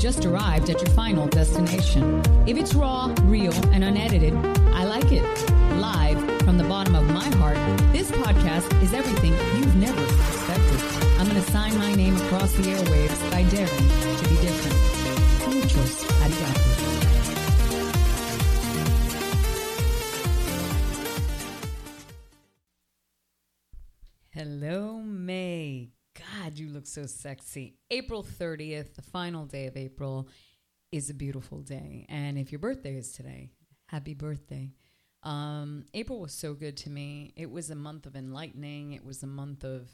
just arrived at your final destination. If it's raw, real, and unedited, I like it. Live heart, this podcast is everything you've never expected. I'm going to sign my name across the airwaves by daring to be different. Muchos arigato. Hello, May. God, you look so sexy. April 30th, the final day of April, is a beautiful day. And if your birthday is today, happy birthday. Um, April was so good to me. It was a month of enlightening. It was a month of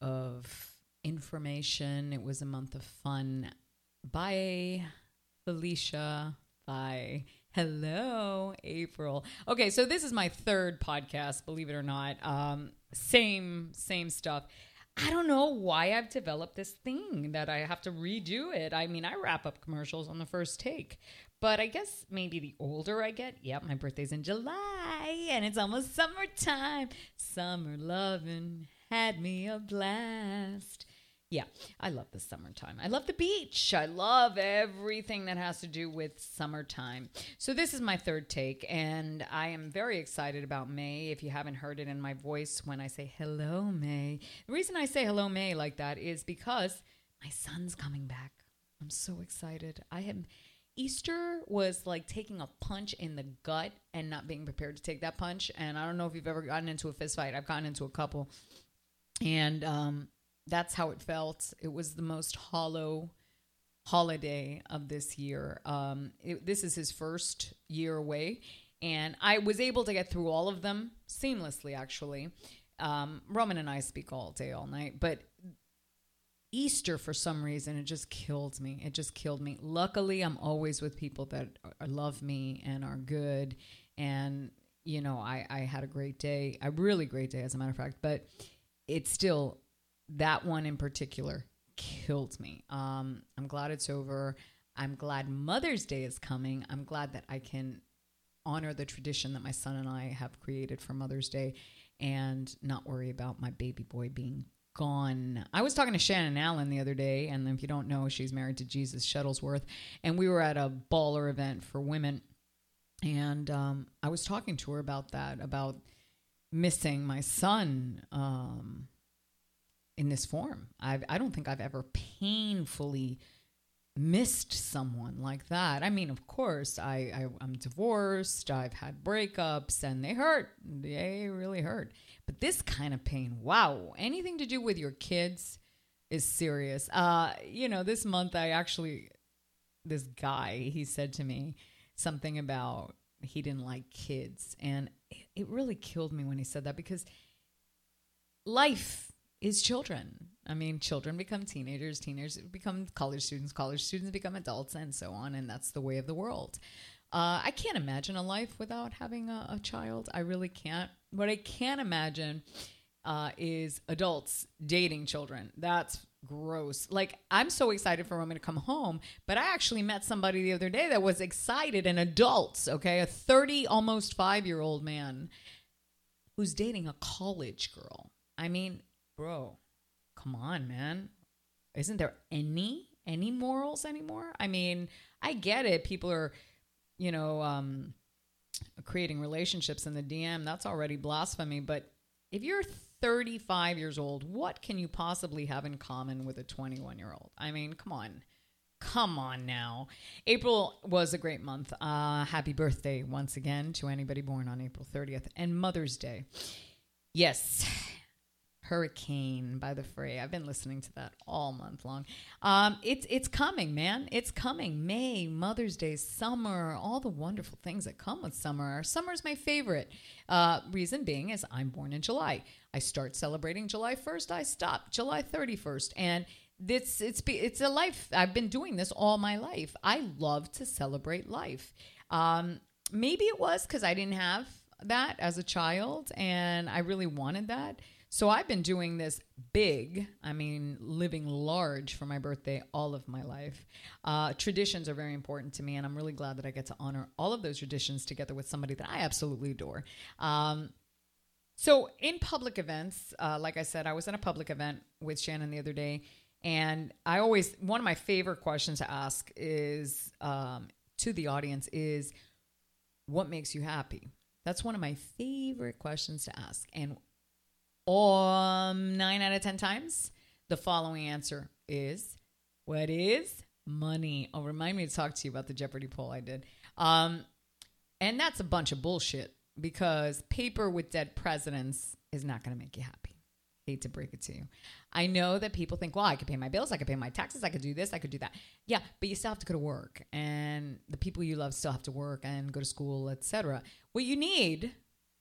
of information. It was a month of fun. Bye, Felicia. Bye. Hello, April. Okay, so this is my third podcast, believe it or not. Um, same, same stuff. I don't know why I've developed this thing that I have to redo it. I mean, I wrap up commercials on the first take, but I guess maybe the older I get, yep, my birthday's in July and it's almost summertime. Summer loving had me a blast. Yeah, I love the summertime. I love the beach. I love everything that has to do with summertime. So, this is my third take, and I am very excited about May. If you haven't heard it in my voice when I say hello, May, the reason I say hello, May, like that is because my son's coming back. I'm so excited. I am. Easter was like taking a punch in the gut and not being prepared to take that punch. And I don't know if you've ever gotten into a fist fight. I've gotten into a couple. And um, that's how it felt. It was the most hollow holiday of this year. Um, it, this is his first year away, and I was able to get through all of them seamlessly, actually. Um, Roman and I speak all day, all night, but Easter, for some reason, it just killed me. It just killed me. Luckily, I'm always with people that are, love me and are good. And, you know, I, I had a great day, a really great day, as a matter of fact, but it's still that one in particular killed me. Um, I'm glad it's over. I'm glad Mother's Day is coming. I'm glad that I can honor the tradition that my son and I have created for Mother's Day and not worry about my baby boy being gone. I was talking to Shannon Allen the other day, and if you don't know, she's married to Jesus Shuttlesworth, and we were at a baller event for women, and um, I was talking to her about that, about missing my son. Um, in this form. I've, I don't think I've ever painfully missed someone like that. I mean, of course, I, I I'm divorced. I've had breakups, and they hurt. They really hurt. But this kind of pain, wow! Anything to do with your kids is serious. Uh, you know, this month I actually, this guy, he said to me something about he didn't like kids, and it really killed me when he said that because life is children. I mean, children become teenagers, teenagers become college students, college students become adults, and so on. And that's the way of the world. Uh, I can't imagine a life without having a, a, child. I really can't. What I can imagine uh, is adults dating children. That's gross. Like, I'm so excited for Roman to come home, but I actually met somebody the other day that was excited, an adult, okay, a 30, almost five year old man who's dating a college girl. I mean, bro, come on, man. Isn't there any any morals anymore? I mean, I get it. People are, you know, um, creating relationships in the DM. That's already blasphemy. But if you're 35 years old, what can you possibly have in common with a 21 year old? I mean, come on. Come on now. April was a great month. Uh, happy birthday once again to anybody born on April 30th and Mother's Day. Yes, Hurricane by the Fray. I've been listening to that all month long. Um, it's it's coming, man. It's coming. May, Mother's Day, summer, all the wonderful things that come with summer. Summer is my favorite. Uh, reason being is I'm born in July. I start celebrating July 1st. I stop July 31st, and this it's it's a life. I've been doing this all my life. I love to celebrate life. Um, maybe it was because I didn't have that as a child, and I really wanted that. So I've been doing this big, I mean, living large for my birthday all of my life. Uh, traditions are very important to me, and I'm really glad that I get to honor all of those traditions together with somebody that I absolutely adore. Um, so in public events, uh, like I said, I was at a public event with Shannon the other day, and I always one of my favorite questions to ask is um, to the audience is, "What makes you happy?" That's one of my favorite questions to ask, and um, nine out of 10 times, the following answer is what is money? Oh, remind me to talk to you about the Jeopardy poll I did. Um, and that's a bunch of bullshit because paper with dead presidents is not going to make you happy. Hate to break it to you. I know that people think, well, I could pay my bills, I could pay my taxes, I could do this, I could do that. Yeah, but you still have to go to work, and the people you love still have to work and go to school, etc. What you need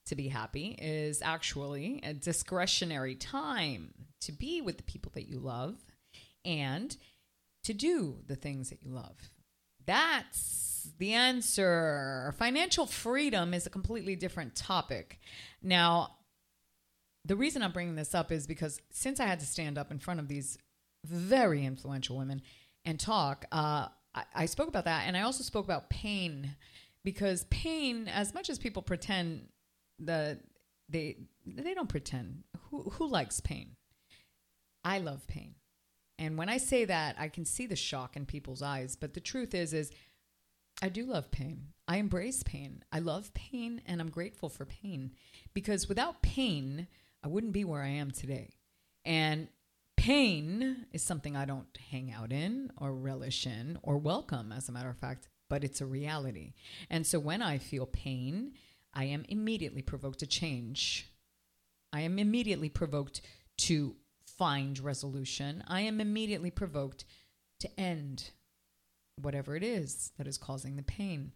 to be happy is actually a discretionary time to be with the people that you love and to do the things that you love. That's the answer. Financial freedom is a completely different topic. Now, the reason I'm bringing this up is because since I had to stand up in front of these very influential women and talk, uh, I, I spoke about that. And I also spoke about pain because pain, as much as people pretend the they they don't pretend. Who who likes pain? I love pain. And when I say that, I can see the shock in people's eyes, but the truth is is I do love pain. I embrace pain. I love pain and I'm grateful for pain because without pain, I wouldn't be where I am today. And pain is something I don't hang out in or relish in or welcome, as a matter of fact, but it's a reality. And so when I feel pain, I am immediately provoked to change. I am immediately provoked to find resolution. I am immediately provoked to end whatever it is that is causing the pain.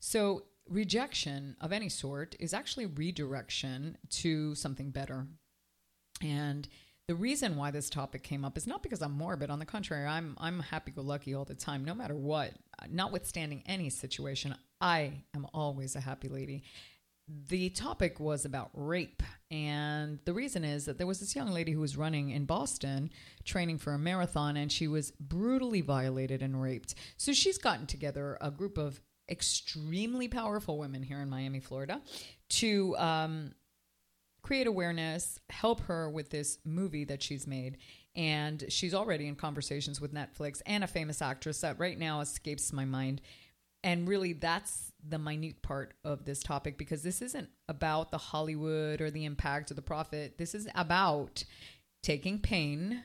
So, rejection of any sort is actually redirection to something better. And the reason why this topic came up is not because I'm morbid. On the contrary, I'm I'm happy go lucky all the time, no matter what. Notwithstanding any situation, I am always a happy lady the topic was about rape. And the reason is that there was this young lady who was running in Boston training for a marathon and she was brutally violated and raped. So she's gotten together a group of extremely powerful women here in Miami, Florida to um, create awareness, help her with this movie that she's made. And she's already in conversations with Netflix and a famous actress that right now escapes my mind and really that's the minute part of this topic because this isn't about the Hollywood or the impact or the profit. This is about taking pain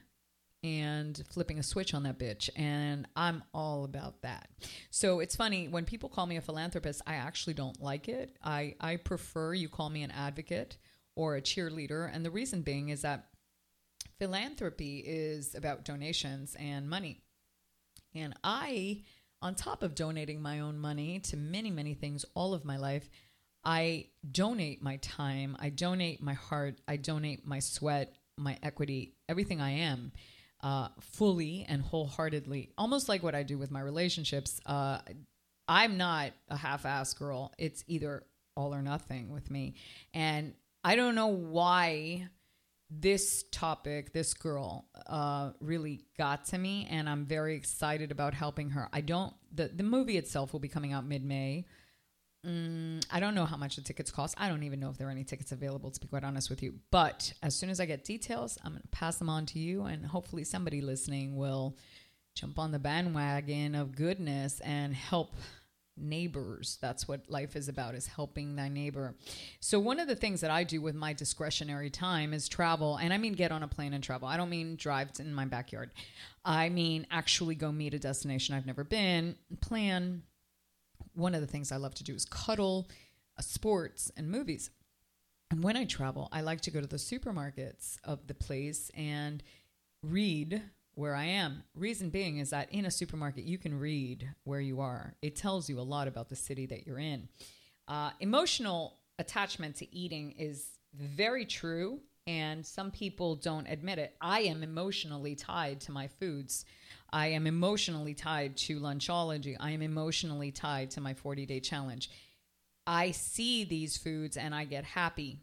and flipping a switch on that bitch. And I'm all about that. So it's funny when people call me a philanthropist, I actually don't like it. I, I prefer you call me an advocate or a cheerleader. And the reason being is that philanthropy is about donations and money. And I on top of donating my own money to many, many things all of my life, I donate my time, I donate my heart, I donate my sweat, my equity, everything I am. Uh, fully and wholeheartedly, almost like what I do with my relationships. Uh, I'm not a half ass girl. It's either all or nothing with me. And I don't know why this topic, this girl, uh, really got to me, and I'm very excited about helping her. I don't the the movie itself will be coming out mid May. Mm, I don't know how much the tickets cost. I don't even know if there are any tickets available, to be quite honest with you. But as soon as I get details, I'm going to pass them on to you, and hopefully somebody listening will jump on the bandwagon of goodness and help neighbors. That's what life is about is helping thy neighbor. So one of the things that I do with my discretionary time is travel, and I mean get on a plane and travel. I don't mean drive in my backyard. I mean actually go meet a destination I've never been, plan. One of the things I love to do is cuddle, uh, sports and movies. And when I travel, I like to go to the supermarkets of the place and read where I am. Reason being is that in a supermarket, you can read where you are. It tells you a lot about the city that you're in. Uh, emotional attachment to eating is very true, and some people don't admit it. I am emotionally tied to my foods. I am emotionally tied to Lunchology. I am emotionally tied to my 40 day challenge. I see these foods and I get happy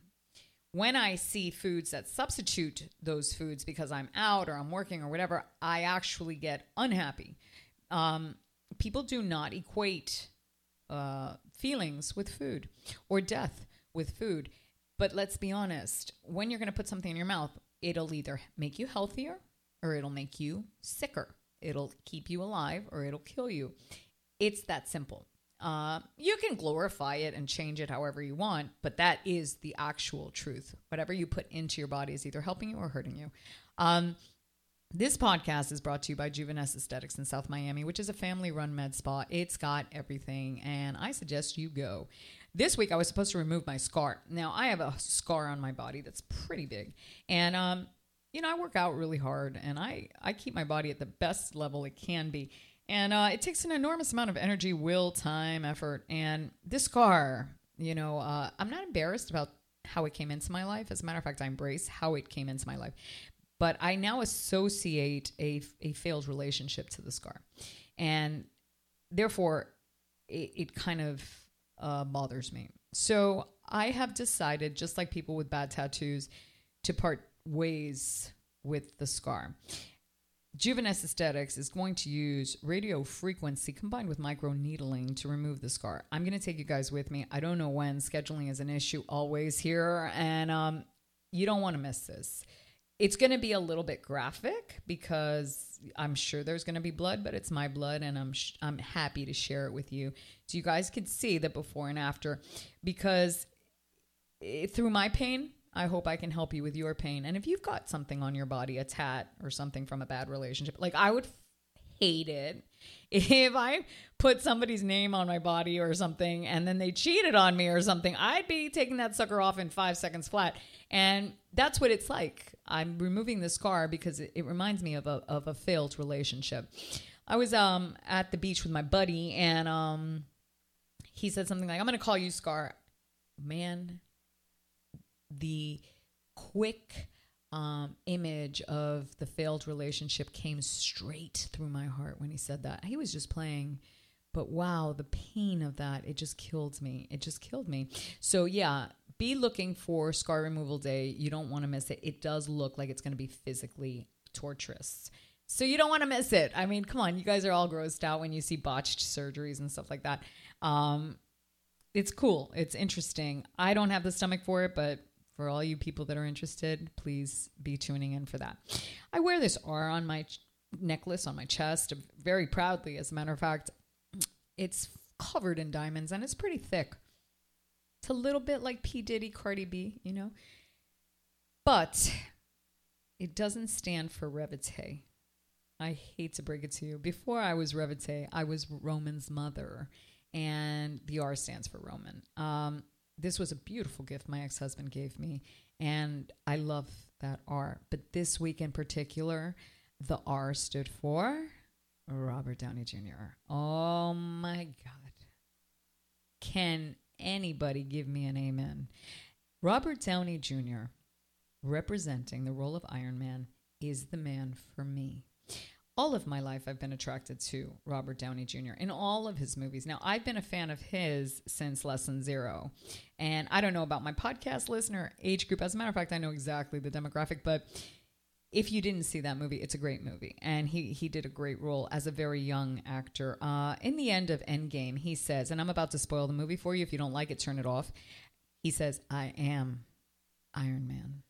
when I see foods that substitute those foods because I'm out or I'm working or whatever, I actually get unhappy. Um, people do not equate uh, feelings with food or death with food. But let's be honest when you're going to put something in your mouth, it'll either make you healthier or it'll make you sicker. It'll keep you alive or it'll kill you. It's that simple. Uh, you can glorify it and change it however you want, but that is the actual truth. Whatever you put into your body is either helping you or hurting you. Um, this podcast is brought to you by Juvenes Aesthetics in South Miami, which is a family run med spa. It's got everything, and I suggest you go. This week, I was supposed to remove my scar. Now, I have a scar on my body that's pretty big. And, um, you know, I work out really hard and I, I keep my body at the best level it can be. And uh, it takes an enormous amount of energy, will, time, effort. And this scar, you know, uh, I'm not embarrassed about how it came into my life. As a matter of fact, I embrace how it came into my life. But I now associate a, a failed relationship to the scar. And therefore, it, it kind of uh, bothers me. So I have decided, just like people with bad tattoos, to part ways with the scar. Juvenes Aesthetics is going to use radio frequency combined with micro needling to remove the scar. I'm going to take you guys with me. I don't know when. Scheduling is an issue always here, and um, you don't want to miss this. It's going to be a little bit graphic because I'm sure there's going to be blood, but it's my blood, and I'm sh- I'm happy to share it with you so you guys can see the before and after. Because it, through my pain, I hope I can help you with your pain. And if you've got something on your body, a tat or something from a bad relationship, like I would hate it if I put somebody's name on my body or something and then they cheated on me or something. I'd be taking that sucker off in five seconds flat. And that's what it's like. I'm removing the scar because it, it reminds me of a, of a failed relationship. I was um, at the beach with my buddy and um, he said something like, I'm going to call you Scar. Man, the quick um, image of the failed relationship came straight through my heart when he said that. He was just playing, but wow, the pain of that, it just killed me. It just killed me. So, yeah, be looking for Scar Removal Day. You don't want to miss it. It does look like it's going to be physically torturous. So, you don't want to miss it. I mean, come on, you guys are all grossed out when you see botched surgeries and stuff like that. Um, it's cool. It's interesting. I don't have the stomach for it, but for all you people that are interested, please be tuning in for that. I wear this R on my ch- necklace on my chest very proudly. As a matter of fact, it's covered in diamonds and it's pretty thick. It's a little bit like P. Diddy, Cardi B, you know? But it doesn't stand for Revite. I hate to break it to you. Before I was Revite, I was Roman's mother, and the R stands for Roman. Um, this was a beautiful gift my ex husband gave me, and I love that R. But this week in particular, the R stood for Robert Downey Jr. Oh my God. Can anybody give me an amen? Robert Downey Jr., representing the role of Iron Man, is the man for me all of my life, I've been attracted to Robert Downey Jr. in all of his movies. Now, I've been a fan of his since Less Than Zero. And I don't know about my podcast listener age group. As a matter of fact, I know exactly the demographic, but if you didn't see that movie, it's a great movie, and he he did a great role as a very young actor. Uh, in the end of Endgame, he says, and I'm about to spoil the movie for you. If you don't like it, turn it off. He says, "I am Iron Man,"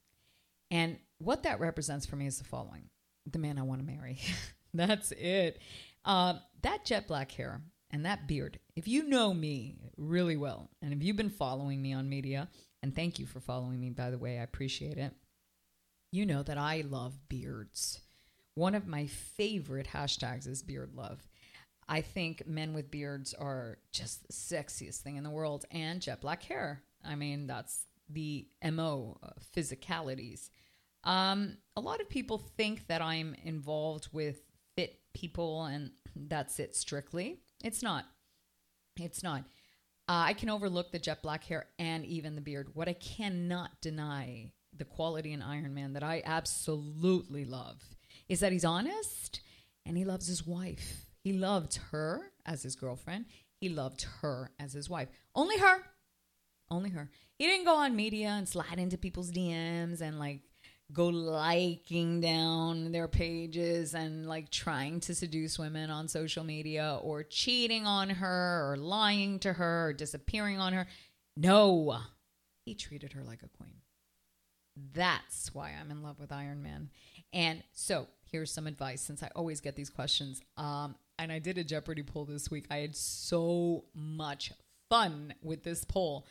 and what that represents for me is the following: the man I want to marry. That's it. Um, that jet black hair and that beard. If you know me really well, and if you've been following me on media, and thank you for following me, by the way, I appreciate it. You know that I love beards. One of my favorite hashtags is beard love. I think men with beards are just the sexiest thing in the world, and jet black hair. I mean, that's the MO uh, physicalities. Um, a lot of people think that I'm involved with fit people and that's it strictly. It's not. It's not. Uh, I can overlook the jet black hair and even the beard. What I cannot deny the quality in Iron Man that I absolutely love is that he's honest and he loves his wife. He loved her as his girlfriend. He loved her as his wife. Only her. only her. He didn't go on media and slide into people's DMs and like go liking down their pages and like trying to seduce women on social media or cheating on her or lying to her or disappearing on her. No, he treated her like a queen. That's why I'm in love with Iron Man. And so here's some advice since I always get these questions. Um, and I did a Jeopardy poll this week. I had so much fun with this poll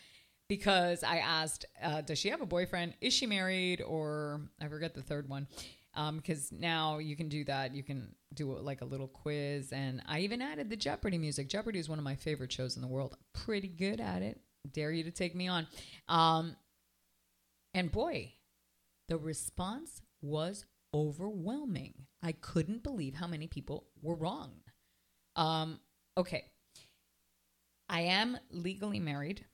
because I asked, uh, does she have a boyfriend? Is she married? Or I forget the third one. Because um, now you can do that. You can do like a little quiz. And I even added the Jeopardy music. Jeopardy is one of my favorite shows in the world. Pretty good at it. Dare you to take me on. Um, and boy, the response was overwhelming. I couldn't believe how many people were wrong. Um, okay. I am legally married.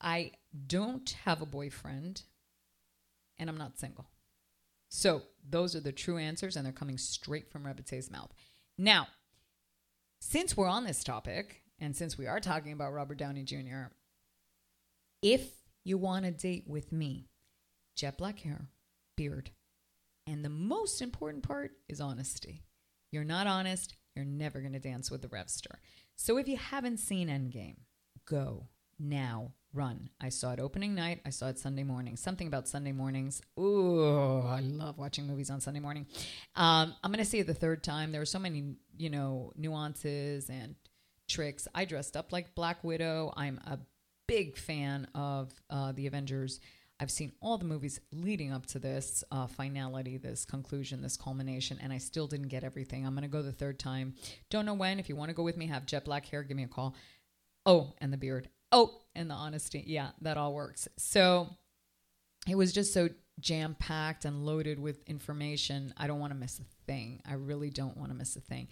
I don't have a boyfriend. And I'm not single. So those are the true answers, and they're coming straight from Revite's mouth. Now, since we're on this topic, and since we are talking about Robert Downey Jr., if you want to date with me, jet black hair, beard, and the most important part is honesty. You're not honest, you're never going to dance with the Revster. So if you haven't seen Endgame, go now, run. I saw it opening night. I saw it Sunday morning. Something about Sunday mornings. Ooh, I love watching movies on Sunday morning. Um, I'm going to see it the third time. There were so many, you know, nuances and tricks. I dressed up like Black Widow. I'm a big fan of uh, the Avengers I've seen all the movies leading up to this uh, finality, this conclusion, this culmination, and I still didn't get everything. I'm going to go the third time. Don't know when. If you want to go with me, have jet black hair, give me a call. Oh, and the beard. Oh, and the honesty. Yeah, that all works. So it was just so jam packed and loaded with information. I don't want to miss a thing. I really don't want to miss a thing.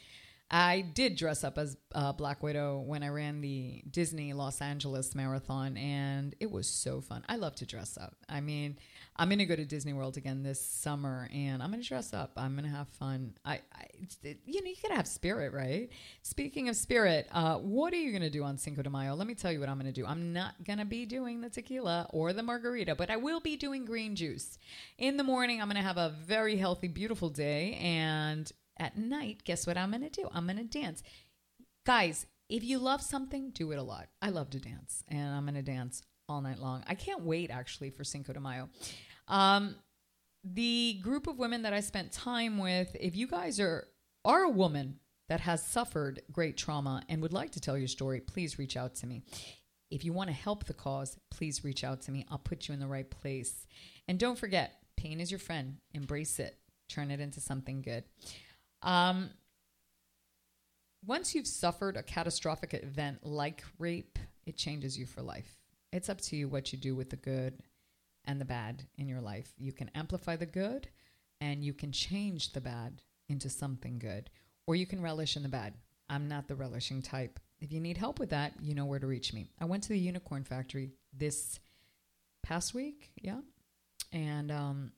I did dress up as uh, Black Widow when I ran the Disney Los Angeles marathon, and it was so fun. I love to dress up. I mean, I'm going to go to Disney World again this summer, and I'm going to dress up. I'm going to have fun. I, I it, you know, you got to have spirit, right? Speaking of spirit, uh, what are you going to do on Cinco de Mayo? Let me tell you what I'm going to do. I'm not going to be doing the tequila or the margarita, but I will be doing green juice. In the morning, I'm going to have a very healthy, beautiful day, and at night, guess what I'm going to do? I'm going to dance. Guys, if you love something, do it a lot. I love to dance, and I'm going to dance all night long. I can't wait actually for Cinco de Mayo. Um, the group of women that I spent time with, if you guys are are a woman that has suffered great trauma and would like to tell your story, please reach out to me. If you want to help the cause, please reach out to me. I'll put you in the right place. And don't forget, pain is your friend. Embrace it. Turn it into something good. Um, once you've suffered a catastrophic event like rape, it changes you for life. It's up to you what you do with the good and the bad in your life. You can amplify the good and you can change the bad into something good, or you can relish in the bad. I'm not the relishing type. If you need help with that, you know where to reach me. I went to the Unicorn Factory this past week, yeah, and um,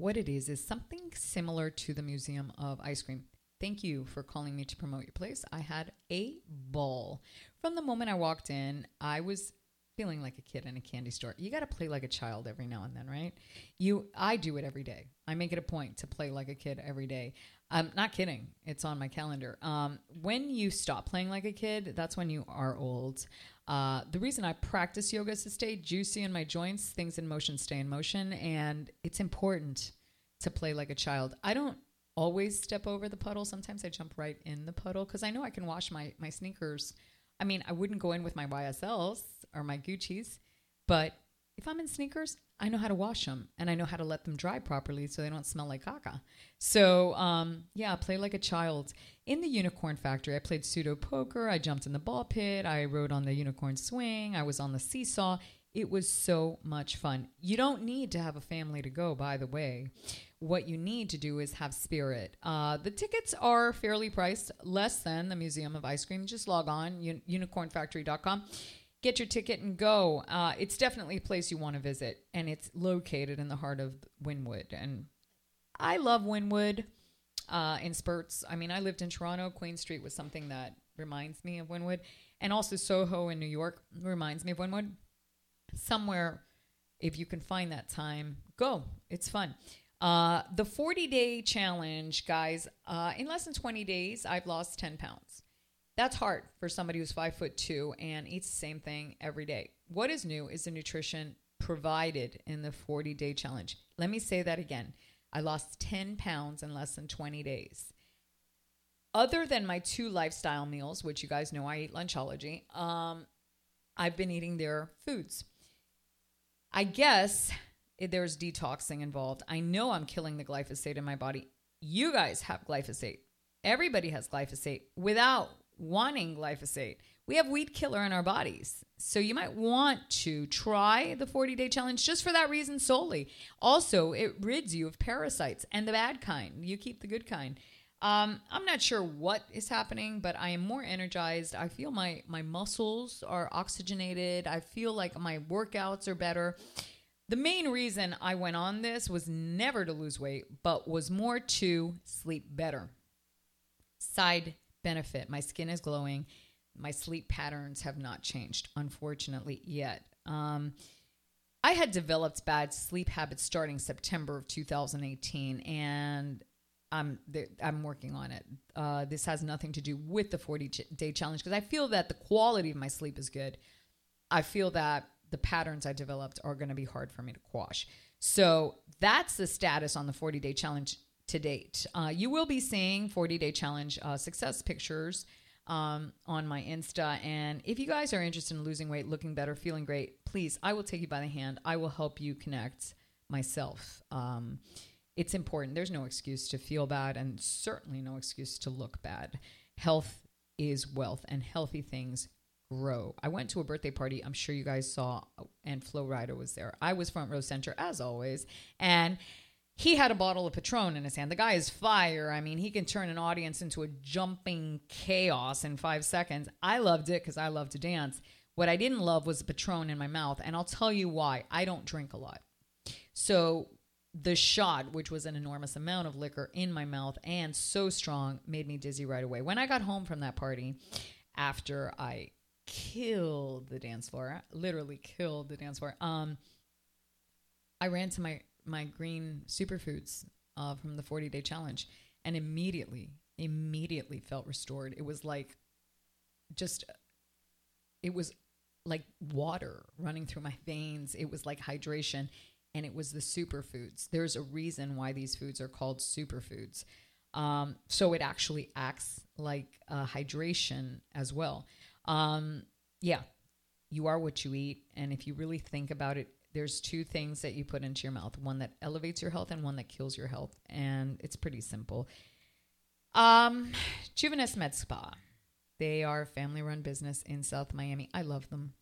what it is is something similar to the Museum of Ice Cream. Thank you for calling me to promote your place. I had a ball. From the moment I walked in, I was feeling like a kid in a candy store. You got to play like a child every now and then, right? You I do it every day. I make it a point to play like a kid every day. I'm not kidding. It's on my calendar. Um, when you stop playing like a kid, that's when you are old. Uh, the reason I practice yoga is to stay juicy in my joints. Things in motion stay in motion, and it's important to play like a child. I don't always step over the puddle. Sometimes I jump right in the puddle because I know I can wash my my sneakers. I mean, I wouldn't go in with my YSLs or my Gucci's, but if I'm in sneakers, I know how to wash them and I know how to let them dry properly so they don't smell like caca. So, um, yeah, play like a child. In the Unicorn Factory, I played pseudo poker. I jumped in the ball pit. I rode on the unicorn swing. I was on the seesaw. It was so much fun. You don't need to have a family to go, by the way. What you need to do is have spirit. Uh, the tickets are fairly priced, less than the Museum of Ice Cream. Just log on, un- unicornfactory.com get your ticket and go. Uh, it's definitely a place you want to visit, and it's located in the heart of Wynwood. And I love Wynwood uh, in spurts. I mean, I lived in Toronto. Queen Street was something that reminds me of Wynwood, and also Soho in New York reminds me of Wynwood. somewhere, if you can find that time, go. It's fun. Uh, the 40 day challenge, guys, uh, in less than 20 days, I've lost 10 pounds. That's hard for somebody who's five foot two and eats the same thing every day. What is new is the nutrition provided in the 40 day challenge. Let me say that again. I lost 10 pounds in less than 20 days. Other than my two lifestyle meals, which you guys know I eat Lunchology, um, I've been eating their foods. I guess there's detoxing involved. I know I'm killing the glyphosate in my body. You guys have glyphosate. Everybody has glyphosate without wanting glyphosate. We have weed killer in our bodies. So you might want to try the 40 day challenge just for that reason solely. Also, it rids you of parasites and the bad kind. You keep the good kind. Um, I'm not sure what is happening, but I am more energized. I feel my my muscles are oxygenated. I feel like my workouts are better. The main reason I went on this was never to lose weight, but was more to sleep better. Side benefit my skin is glowing. My sleep patterns have not changed, unfortunately, yet. Um, I had developed bad sleep habits starting September of 2018, and I'm I'm working on it. Uh, this has nothing to do with the 40 day challenge because I feel that the quality of my sleep is good. I feel that the patterns I developed are going to be hard for me to quash. So that's the status on the 40 day challenge to date. Uh, you will be seeing 40 day challenge uh, success pictures um, on my Insta. And if you guys are interested in losing weight, looking better, feeling great, please, I will take you by the hand. I will help you connect myself. Um, it's important. There's no excuse to feel bad and certainly no excuse to look bad. Health is wealth and healthy things grow. I went to a birthday party. I'm sure you guys saw, and Flo Rida was there. I was front row center as always. And he had a bottle of Patron in his hand. The guy is fire. I mean, he can turn an audience into a jumping chaos in five seconds. I loved it because I love to dance. What I didn't love was the Patron in my mouth. And I'll tell you why. I don't drink a lot. So the shot, which was an enormous amount of liquor in my mouth and so strong, made me dizzy right away. When I got home from that party, after I killed the dance floor, literally killed the dance floor, um, I ran to my my green superfoods uh, from the 40 day challenge and immediately, immediately felt restored. It was like just, it was like water running through my veins. It was like hydration and it was the superfoods. There's a reason why these foods are called superfoods. Um, so it actually acts like uh, hydration as well. Um, yeah, you are what you eat. And if you really think about it, there's two things that you put into your mouth one that elevates your health and one that kills your health. And it's pretty simple. Um, Med Spa. They are a family run business in South Miami. I love them.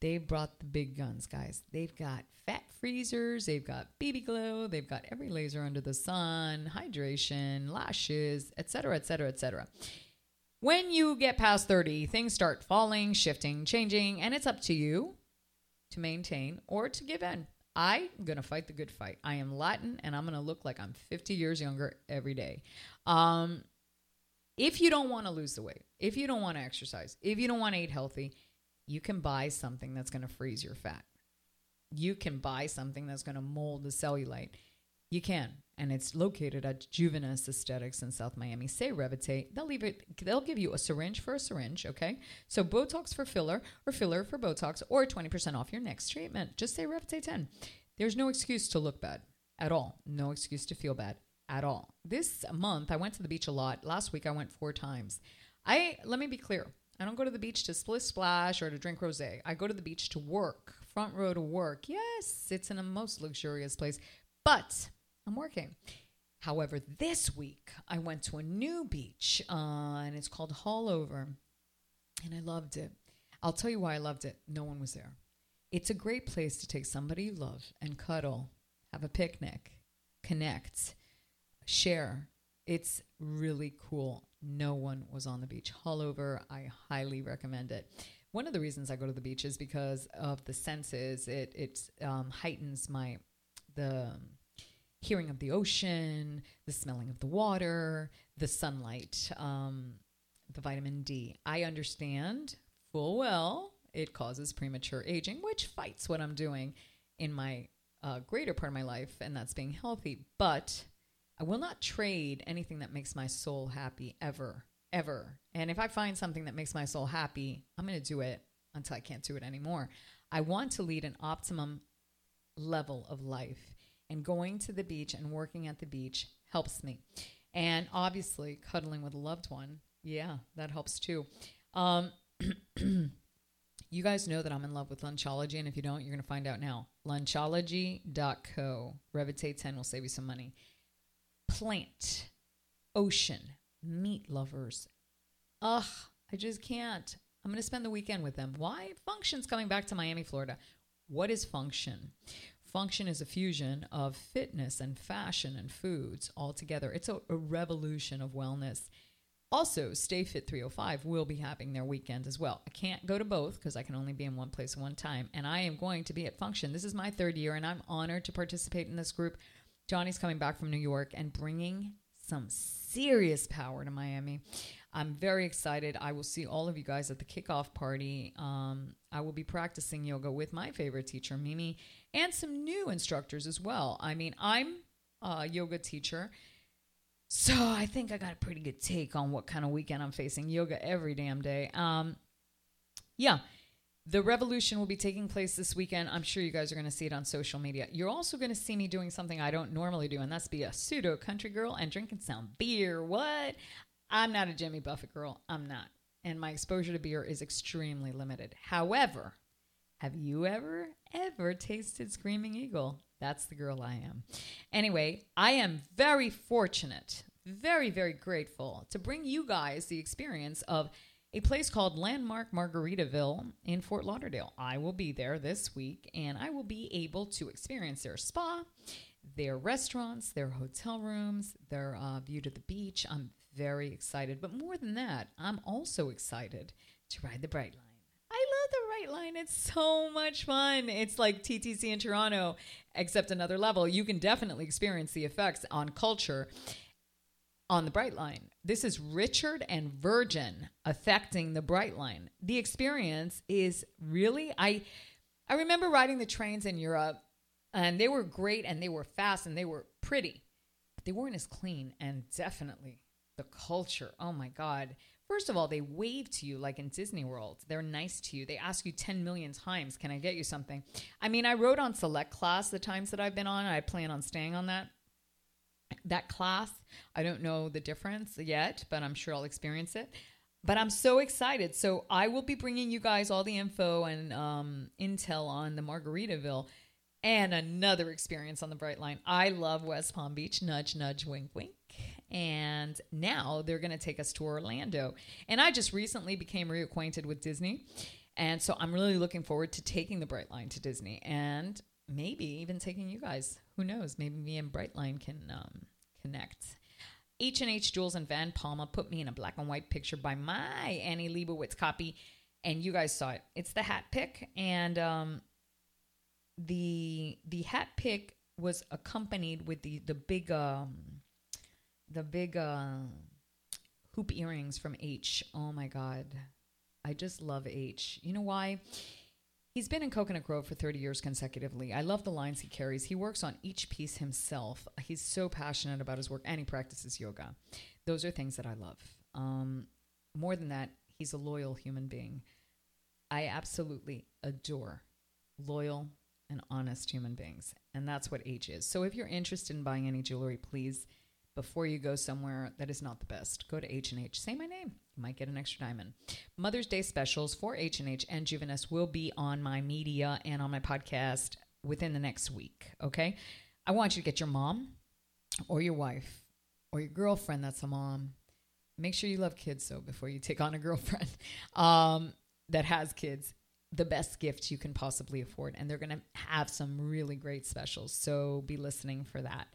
They've brought the big guns, guys. They've got fat freezers, they've got BB glow, they've got every laser under the sun, hydration, lashes, etc., etc., etc. When you get past 30, things start falling, shifting, changing, and it's up to you to maintain or to give in. I'm going to fight the good fight. I am Latin and I'm going to look like I'm 50 years younger every day. Um, if you don't want to lose the weight, if you don't want to exercise, if you don't want to eat healthy, you can buy something that's going to freeze your fat. You can buy something that's going to mold the cellulite. You can, and it's located at Juvenes Aesthetics in South Miami. Say Revite. They'll leave it. They'll give you a syringe for a syringe. Okay, so Botox for filler, or filler for Botox, or twenty percent off your next treatment. Just say Revite ten. There's no excuse to look bad at all. No excuse to feel bad at all. This month I went to the beach a lot. Last week I went four times. I let me be clear. I don't go to the beach to split splash or to drink rosé. I go to the beach to work, front row to work. Yes, it's in a most luxurious place, but I'm working. However, this week I went to a new beach uh, and it's called Haulover and I loved it. I'll tell you why I loved it. No one was there. It's a great place to take somebody you love and cuddle, have a picnic, connect, share. It's really cool. No one was on the beach. Haulover, I highly recommend it. One of the reasons I go to the beach is because of the senses. It it um, heightens my the hearing of the ocean, the smelling of the water, the sunlight, um, the vitamin D. I understand full well it causes premature aging, which fights what I'm doing in my uh, greater part of my life, and that's being healthy. But I will not trade anything that makes my soul happy ever, ever. And if I find something that makes my soul happy, I'm going to do it until I can't do it anymore. I want to lead an optimum level of life, and going to the beach and working at the beach helps me. And obviously, cuddling with a loved one, yeah, that helps too. Um, you guys know that I'm in love with Lunchology, and if you don't, you're going to find out now. Lunchology.co. Revitate 10 will save you some money. Plant, ocean, meat lovers. Ugh, I just can't. I'm going to spend the weekend with them. Why? Function's coming back to Miami, Florida. What is function? Function is a fusion of fitness and fashion and foods all together. It's a, a revolution of wellness. Also, Stay Fit 305 will be having their weekend as well. I can't go to both because I can only be in one place one time. And I am going to be at Function. This is my third year, and I'm honored to participate in this group. Johnny's coming back from New York and bringing some serious power to Miami. I'm very excited. I will see all of you guys at the kickoff party. Um, I will be practicing yoga with my favorite teacher, Mimi, and some new instructors as well. I mean, I'm a yoga teacher. So I think I got a pretty good take on what kind of weekend I'm facing. Yoga every damn day. Um, yeah, the revolution will be taking place this weekend. I'm sure you guys are going to see it on social media. You're also going to see me doing something I don't normally do, and that's be a pseudo country girl and drinking some beer. What? I'm not a Jimmy Buffett girl. I'm not. And my exposure to beer is extremely limited. However, have you ever, ever tasted Screaming Eagle? That's the girl I am. Anyway, I am very fortunate, very, very grateful to bring you guys the experience of a place called Landmark Margaritaville in Fort Lauderdale. I will be there this week and I will be able to experience their spa, their restaurants, their hotel rooms, their uh, view to the beach. I'm very excited. But more than that, I'm also excited to ride the Brightline. I the Brightline. It's so much fun. It's like TTC in Toronto, except another level. You can definitely experience the effects on culture on the Brightline. This is Richard and Virgin affecting the Brightline. The experience is really I I remember riding the trains in Europe and they were great and they were fast and they were pretty. But they weren't as clean and definitely the culture. Oh my god. First of all, they wave to you like in Disney World. They're nice to you. They ask you 10 million times, "Can I get you something?" I mean, I rode on Select Class the times that I've been on. I plan on staying on that that class. I don't know the difference yet, but I'm sure I'll experience it. But I'm so excited. So I will be bringing you guys all the info and um, intel on the Margaritaville and another experience on the Brightline. I love West Palm Beach. Nudge, nudge, wink, wink. And now they're going to take us to Orlando. And I just recently became reacquainted with Disney. And so I'm really looking forward to taking the Brightline to Disney and maybe even taking you guys. Who knows? Maybe me and Brightline can um, connect. H&H Jewels and Van Palma put me in a black and white picture by my Annie Leibovitz copy, and you guys saw it. It's the hat pick, and um, the the hat pick was accompanied with the the big um, the big uh, hoop earrings from H. Oh my god, I just love H. You know why? He's been in Coconut Grove for 30 years consecutively. I love the lines he carries. He works on each piece himself. He's so passionate about his work and he practices yoga. Those are things that I love. Um, more than that, he's a loyal human being. I absolutely adore loyal and honest human beings. And that's what H is. So if you're interested in buying any jewelry, please before you go somewhere that is not the best. Go to H&H. Say my name. You might get an extra diamond. Mother's Day specials for H&H and Juvenes will be on my media and on my podcast within the next week, okay? I want you to get your mom or your wife or your girlfriend that's a mom. Make sure you love kids so before you take on a girlfriend um, that has kids. The best gift you can possibly afford, and they're going to have some really great specials. So be listening for that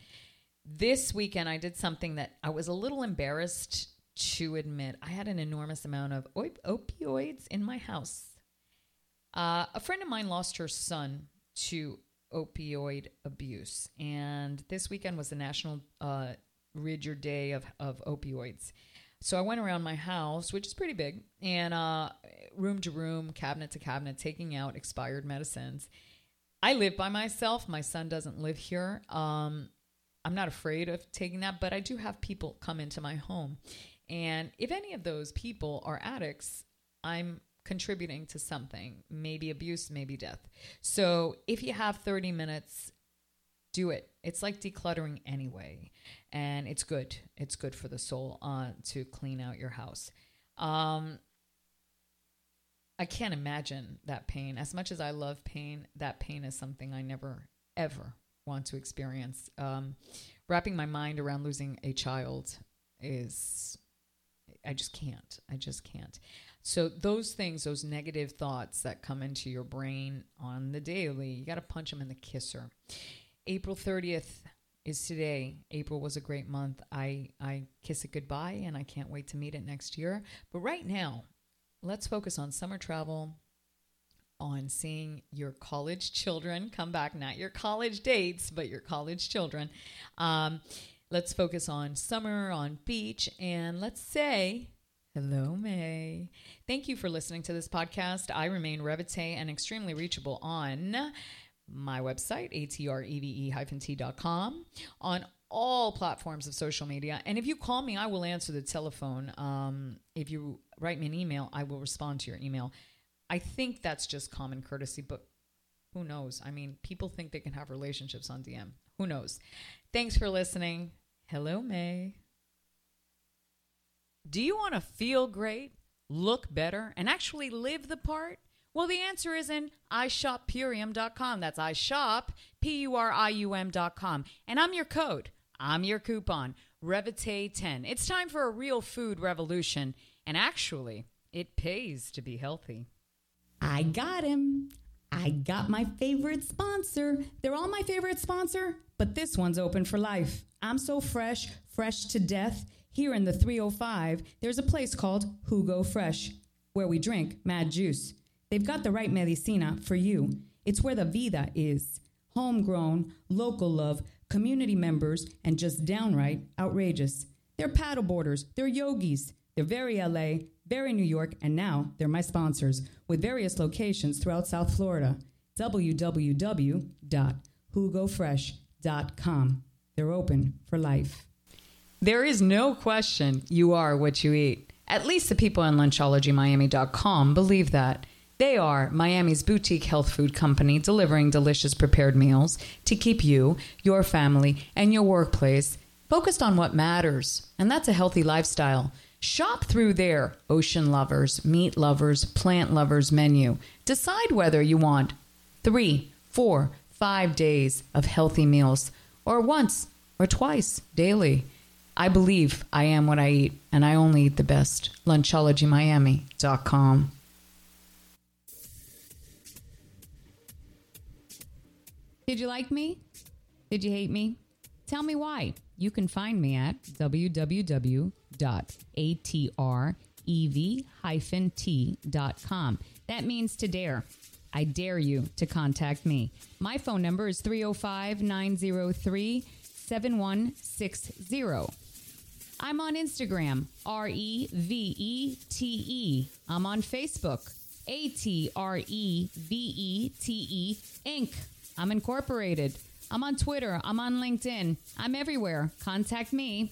this weekend I did something that I was a little embarrassed to admit. I had an enormous amount of op- opioids in my house. Uh, a friend of mine lost her son to opioid abuse, and this weekend was the National uh, Rid Your Day of, of Opioids. So I went around my house, which is pretty big, and uh, room to room, cabinet to cabinet, taking out expired medicines. I live by myself. My son doesn't live here. Um, I'm not afraid of taking that, but I do have people come into my home. And if any of those people are addicts, I'm contributing to something, maybe abuse, maybe death. So if you have 30 minutes, do it. It's like decluttering anyway, and it's good. It's good for the soul uh, to clean out your house. Um, I can't imagine that pain. As much as I love pain, that pain is something I never, ever want to experience. Um, wrapping my mind around losing a child is, I just can't. I just can't. So, those things, those negative thoughts that come into your brain on the daily, you got to punch them in the kisser. April 30th is today. April was a great month. I, I kiss it goodbye and I can't wait to meet it next year. But right now, let's focus on summer travel, on seeing your college children come back, not your college dates, but your college children. Um, let's focus on summer, on beach, and let's say, Hello, May. Thank you for listening to this podcast. I remain Revite and extremely reachable on my website, atrevete.com, on all platforms of social media. And if you call me, I will answer the telephone. Um, if you write me an email, I will respond to your email. I think that's just common courtesy, but who knows? I mean, people think they can have relationships on DM. Who knows? Thanks for listening. Hello, May. Do you want to feel great, look better, and actually live the part? Well, the answer is in ishoppurium.com. That's ishop, P U R I U M.com. And I'm your code. I'm your coupon, Revite10. It's time for a real food revolution. And actually, it pays to be healthy. I got him. I got my favorite sponsor. They're all my favorite sponsor, but this one's open for life. I'm so fresh, fresh to death. Here in the 305, there's a place called Jugo Fresh, where we drink mad juice. They've got the right medicina for you. It's where the vida is. Homegrown, local love, community members, and just downright outrageous. They're paddleboarders, they're yogis, they're very LA, very New York, and now they're my sponsors with various locations throughout South Florida. www.jugofresh.com. They're open for life. There is no question you are what you eat. At least the people on lunchologymiami.com believe that. They are Miami's boutique health food company delivering delicious prepared meals to keep you, your family, and your workplace focused on what matters, and that's a healthy lifestyle. Shop through their ocean lovers, meat lovers, plant lovers menu. Decide whether you want three, four, five days of healthy meals, or once or twice daily. I believe I am what I eat, and I only eat the best. LunchologyMiami.com. Did you like me? Did you hate me? Tell me why. You can find me at www.atrevete.com. That means to dare. I dare you to contact me. My phone number is 305 903 7160. I'm on Instagram, R E V E T E. I'm on Facebook, A T R E V E T E Inc. I'm incorporated. I'm on Twitter. I'm on LinkedIn. I'm everywhere. Contact me.